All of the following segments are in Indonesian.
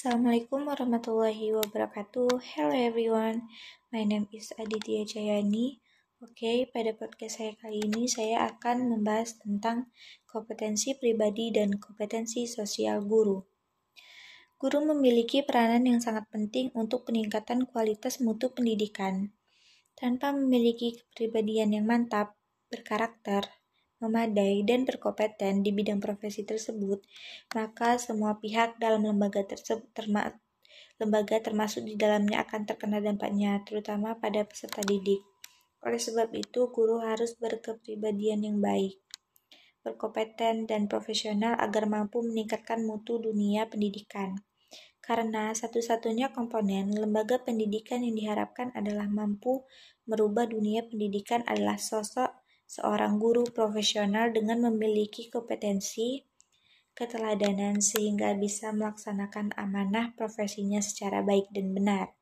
Assalamualaikum warahmatullahi wabarakatuh. Hello everyone, my name is Aditya Jayani. Oke, okay, pada podcast saya kali ini saya akan membahas tentang kompetensi pribadi dan kompetensi sosial guru. Guru memiliki peranan yang sangat penting untuk peningkatan kualitas mutu pendidikan. Tanpa memiliki kepribadian yang mantap, berkarakter, memadai, dan berkompeten di bidang profesi tersebut, maka semua pihak dalam lembaga tersebut terma lembaga termasuk di dalamnya akan terkena dampaknya, terutama pada peserta didik. Oleh sebab itu, guru harus berkepribadian yang baik, berkompeten, dan profesional agar mampu meningkatkan mutu dunia pendidikan. Karena satu-satunya komponen lembaga pendidikan yang diharapkan adalah mampu merubah dunia pendidikan adalah sosok seorang guru profesional dengan memiliki kompetensi, keteladanan sehingga bisa melaksanakan amanah profesinya secara baik dan benar.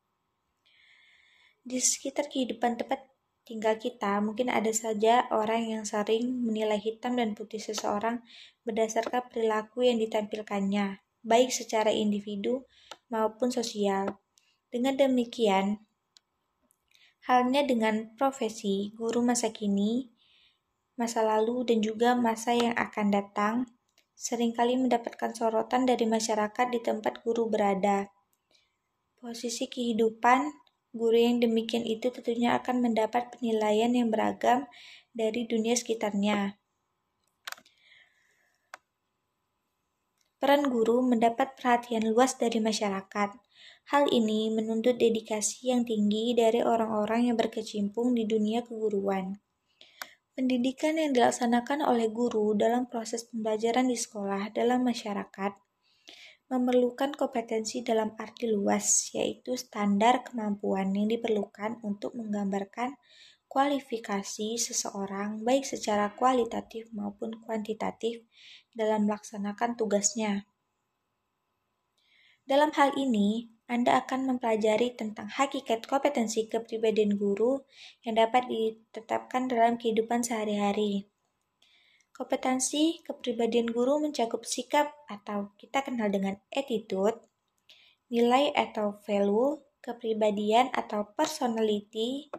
Di sekitar kehidupan tempat tinggal kita, mungkin ada saja orang yang sering menilai hitam dan putih seseorang berdasarkan perilaku yang ditampilkannya, baik secara individu maupun sosial. Dengan demikian, halnya dengan profesi guru masa kini, masa lalu, dan juga masa yang akan datang, sering kali mendapatkan sorotan dari masyarakat di tempat guru berada. Posisi kehidupan guru yang demikian itu tentunya akan mendapat penilaian yang beragam dari dunia sekitarnya. Peran guru mendapat perhatian luas dari masyarakat. Hal ini menuntut dedikasi yang tinggi dari orang-orang yang berkecimpung di dunia keguruan. Pendidikan yang dilaksanakan oleh guru dalam proses pembelajaran di sekolah dalam masyarakat memerlukan kompetensi dalam arti luas, yaitu standar kemampuan yang diperlukan untuk menggambarkan kualifikasi seseorang baik secara kualitatif maupun kuantitatif dalam melaksanakan tugasnya. Dalam hal ini, anda akan mempelajari tentang hakikat kompetensi kepribadian guru yang dapat ditetapkan dalam kehidupan sehari-hari. Kompetensi kepribadian guru mencakup sikap atau kita kenal dengan attitude, nilai atau value, kepribadian atau personality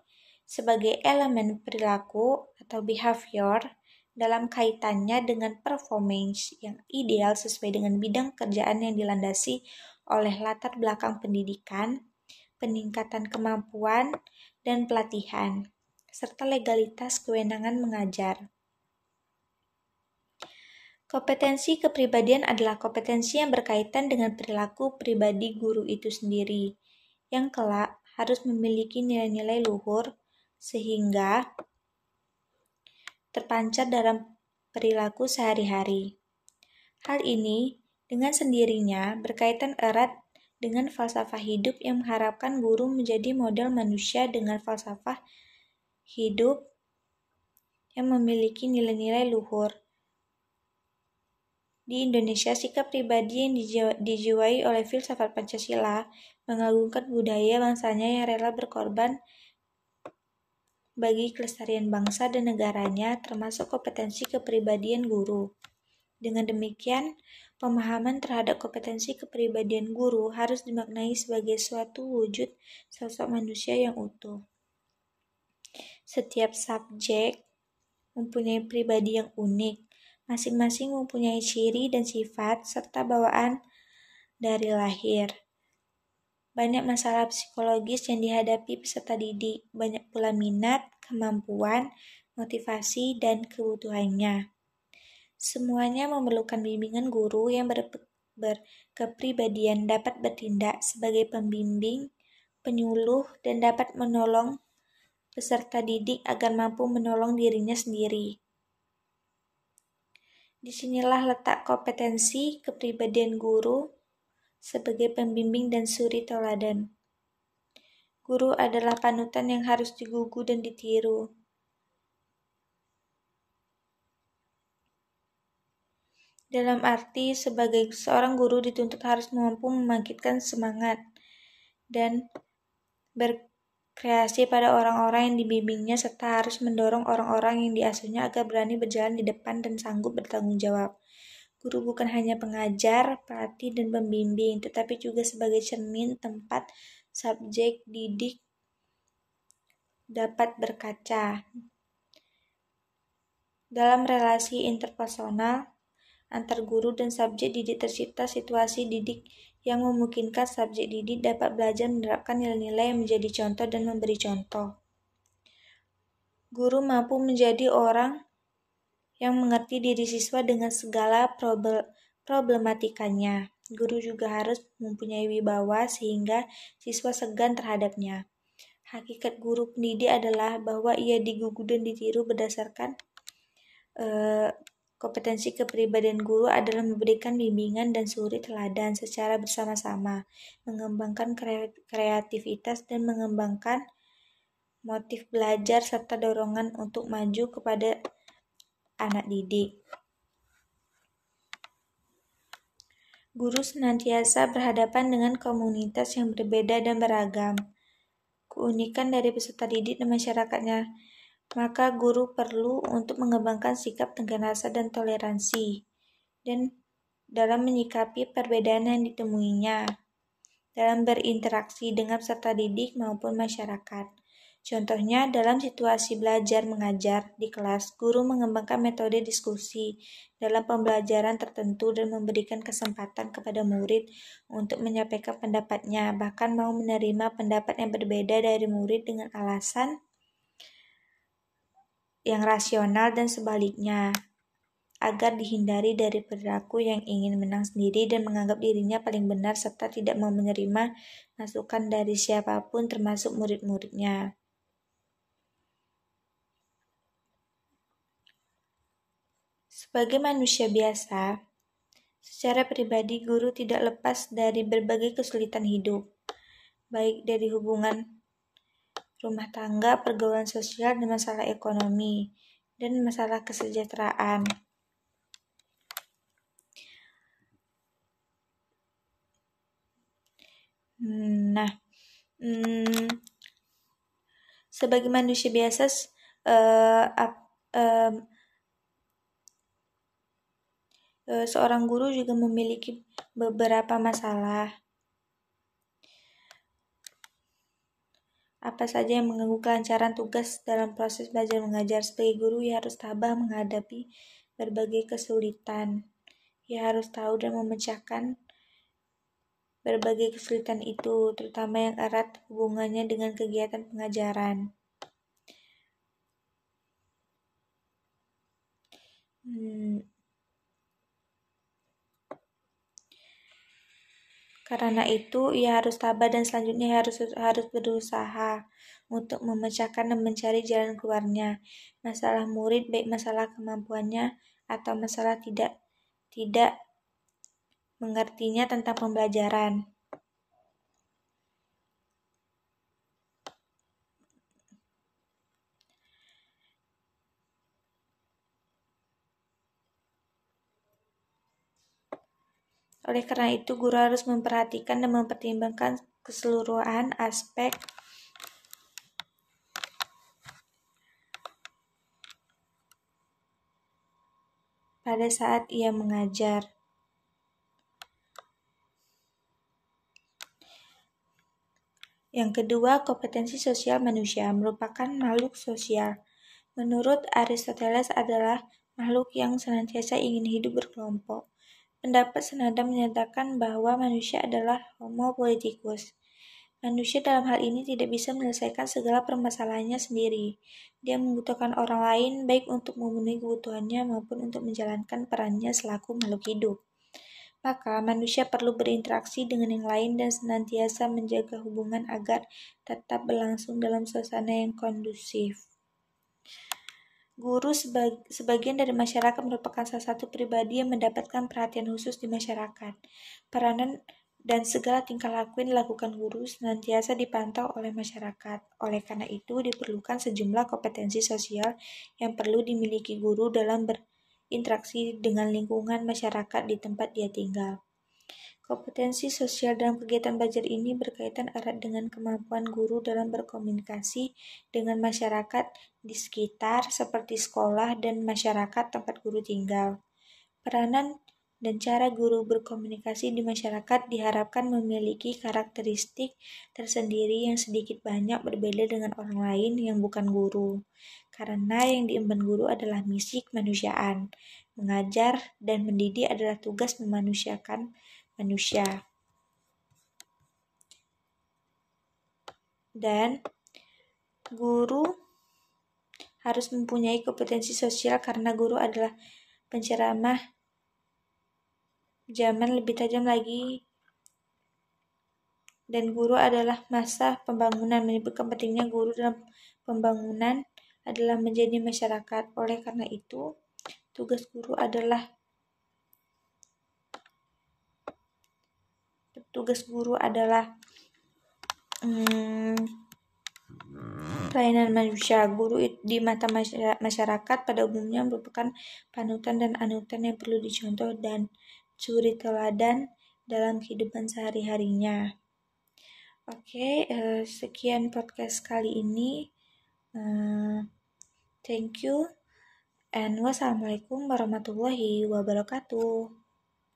sebagai elemen perilaku atau behavior dalam kaitannya dengan performance yang ideal sesuai dengan bidang kerjaan yang dilandasi oleh latar belakang pendidikan, peningkatan kemampuan, dan pelatihan, serta legalitas kewenangan mengajar. Kompetensi kepribadian adalah kompetensi yang berkaitan dengan perilaku pribadi guru itu sendiri, yang kelak harus memiliki nilai-nilai luhur sehingga terpancar dalam perilaku sehari-hari. Hal ini dengan sendirinya berkaitan erat dengan falsafah hidup yang mengharapkan guru menjadi model manusia dengan falsafah hidup yang memiliki nilai-nilai luhur. Di Indonesia, sikap pribadi yang dijiwai oleh filsafat Pancasila mengagungkan budaya bangsanya yang rela berkorban bagi kelestarian bangsa dan negaranya, termasuk kompetensi kepribadian guru. Dengan demikian, pemahaman terhadap kompetensi kepribadian guru harus dimaknai sebagai suatu wujud sosok manusia yang utuh. Setiap subjek mempunyai pribadi yang unik, masing-masing mempunyai ciri dan sifat serta bawaan dari lahir. Banyak masalah psikologis yang dihadapi peserta didik, banyak pula minat, kemampuan, motivasi, dan kebutuhannya. Semuanya memerlukan bimbingan guru yang ber berkepribadian dapat bertindak sebagai pembimbing, penyuluh, dan dapat menolong peserta didik agar mampu menolong dirinya sendiri. Di sinilah letak kompetensi kepribadian guru sebagai pembimbing dan suri teladan. Guru adalah panutan yang harus digugu dan ditiru. Dalam arti, sebagai seorang guru dituntut harus mampu membangkitkan semangat dan berkreasi pada orang-orang yang dibimbingnya serta harus mendorong orang-orang yang diasuhnya agar berani berjalan di depan dan sanggup bertanggung jawab. Guru bukan hanya pengajar, pelatih, dan pembimbing, tetapi juga sebagai cermin tempat subjek didik dapat berkaca. Dalam relasi interpersonal antar guru dan subjek didik tercipta situasi didik yang memungkinkan subjek didik dapat belajar menerapkan nilai-nilai yang menjadi contoh dan memberi contoh. Guru mampu menjadi orang yang mengerti diri siswa dengan segala problematikanya. Guru juga harus mempunyai wibawa sehingga siswa segan terhadapnya. Hakikat guru pendidik adalah bahwa ia digugu dan ditiru berdasarkan uh, kompetensi kepribadian guru adalah memberikan bimbingan dan suri teladan secara bersama-sama, mengembangkan kreativitas dan mengembangkan motif belajar serta dorongan untuk maju kepada anak didik. Guru senantiasa berhadapan dengan komunitas yang berbeda dan beragam. Keunikan dari peserta didik dan masyarakatnya, maka guru perlu untuk mengembangkan sikap tenggang rasa dan toleransi, dan dalam menyikapi perbedaan yang ditemuinya, dalam berinteraksi dengan peserta didik maupun masyarakat. Contohnya, dalam situasi belajar mengajar di kelas, guru mengembangkan metode diskusi dalam pembelajaran tertentu dan memberikan kesempatan kepada murid untuk menyampaikan pendapatnya, bahkan mau menerima pendapat yang berbeda dari murid dengan alasan yang rasional dan sebaliknya agar dihindari dari perilaku yang ingin menang sendiri dan menganggap dirinya paling benar serta tidak mau menerima masukan dari siapa pun termasuk murid-muridnya. Sebagai manusia biasa, secara pribadi guru tidak lepas dari berbagai kesulitan hidup, baik dari hubungan rumah tangga, pergaulan sosial, dan masalah ekonomi, dan masalah kesejahteraan. Nah, hmm, sebagai manusia biasa, uh, uh, Eh, seorang guru juga memiliki beberapa masalah. Apa saja yang mengganggu kelancaran tugas dalam proses belajar mengajar sebagai guru, ia harus tabah menghadapi berbagai kesulitan. Ia harus tahu dan memecahkan berbagai kesulitan itu, terutama yang erat hubungannya dengan kegiatan pengajaran. Hmm, Karena itu, ia harus tabah dan selanjutnya harus harus berusaha untuk memecahkan dan mencari jalan keluarnya. Masalah murid baik masalah kemampuannya atau masalah tidak tidak mengertinya tentang pembelajaran. Oleh karena itu, guru harus memperhatikan dan mempertimbangkan keseluruhan aspek pada saat ia mengajar. Yang kedua, kompetensi sosial manusia merupakan makhluk sosial. Menurut Aristoteles adalah makhluk yang senantiasa ingin hidup berkelompok. Pendapat senada menyatakan bahwa manusia adalah homo politicus. Manusia dalam hal ini tidak bisa menyelesaikan segala permasalahannya sendiri. Dia membutuhkan orang lain baik untuk memenuhi kebutuhannya maupun untuk menjalankan perannya selaku makhluk hidup. Maka manusia perlu berinteraksi dengan yang lain dan senantiasa menjaga hubungan agar tetap berlangsung dalam suasana yang kondusif. Guru sebagian dari masyarakat merupakan salah satu pribadi yang mendapatkan perhatian khusus di masyarakat. Peranan dan segala tingkah laku yang dilakukan guru senantiasa dipantau oleh masyarakat. Oleh karena itu, diperlukan sejumlah kompetensi sosial yang perlu dimiliki guru dalam berinteraksi dengan lingkungan masyarakat di tempat dia tinggal. Kompetensi sosial dalam kegiatan belajar ini berkaitan erat dengan kemampuan guru dalam berkomunikasi dengan masyarakat di sekitar seperti sekolah dan masyarakat tempat guru tinggal. Peranan dan cara guru berkomunikasi di masyarakat diharapkan memiliki karakteristik tersendiri yang sedikit banyak berbeda dengan orang lain yang bukan guru. Karena yang diemban guru adalah misi kemanusiaan. Mengajar dan mendidik adalah tugas memanusiakan manusia. Dan guru harus mempunyai kompetensi sosial karena guru adalah penceramah zaman lebih tajam lagi dan guru adalah masa pembangunan menyebutkan pentingnya guru dalam pembangunan adalah menjadi masyarakat. Oleh karena itu, tugas guru adalah tugas guru adalah hmm, pelayanan manusia. Guru di mata masyarakat pada umumnya merupakan panutan dan anutan yang perlu dicontoh dan suri teladan dalam kehidupan sehari-harinya. Oke, okay, uh, eh, sekian podcast kali ini. Uh, thank you and wassalamualaikum warahmatullahi wabarakatuh.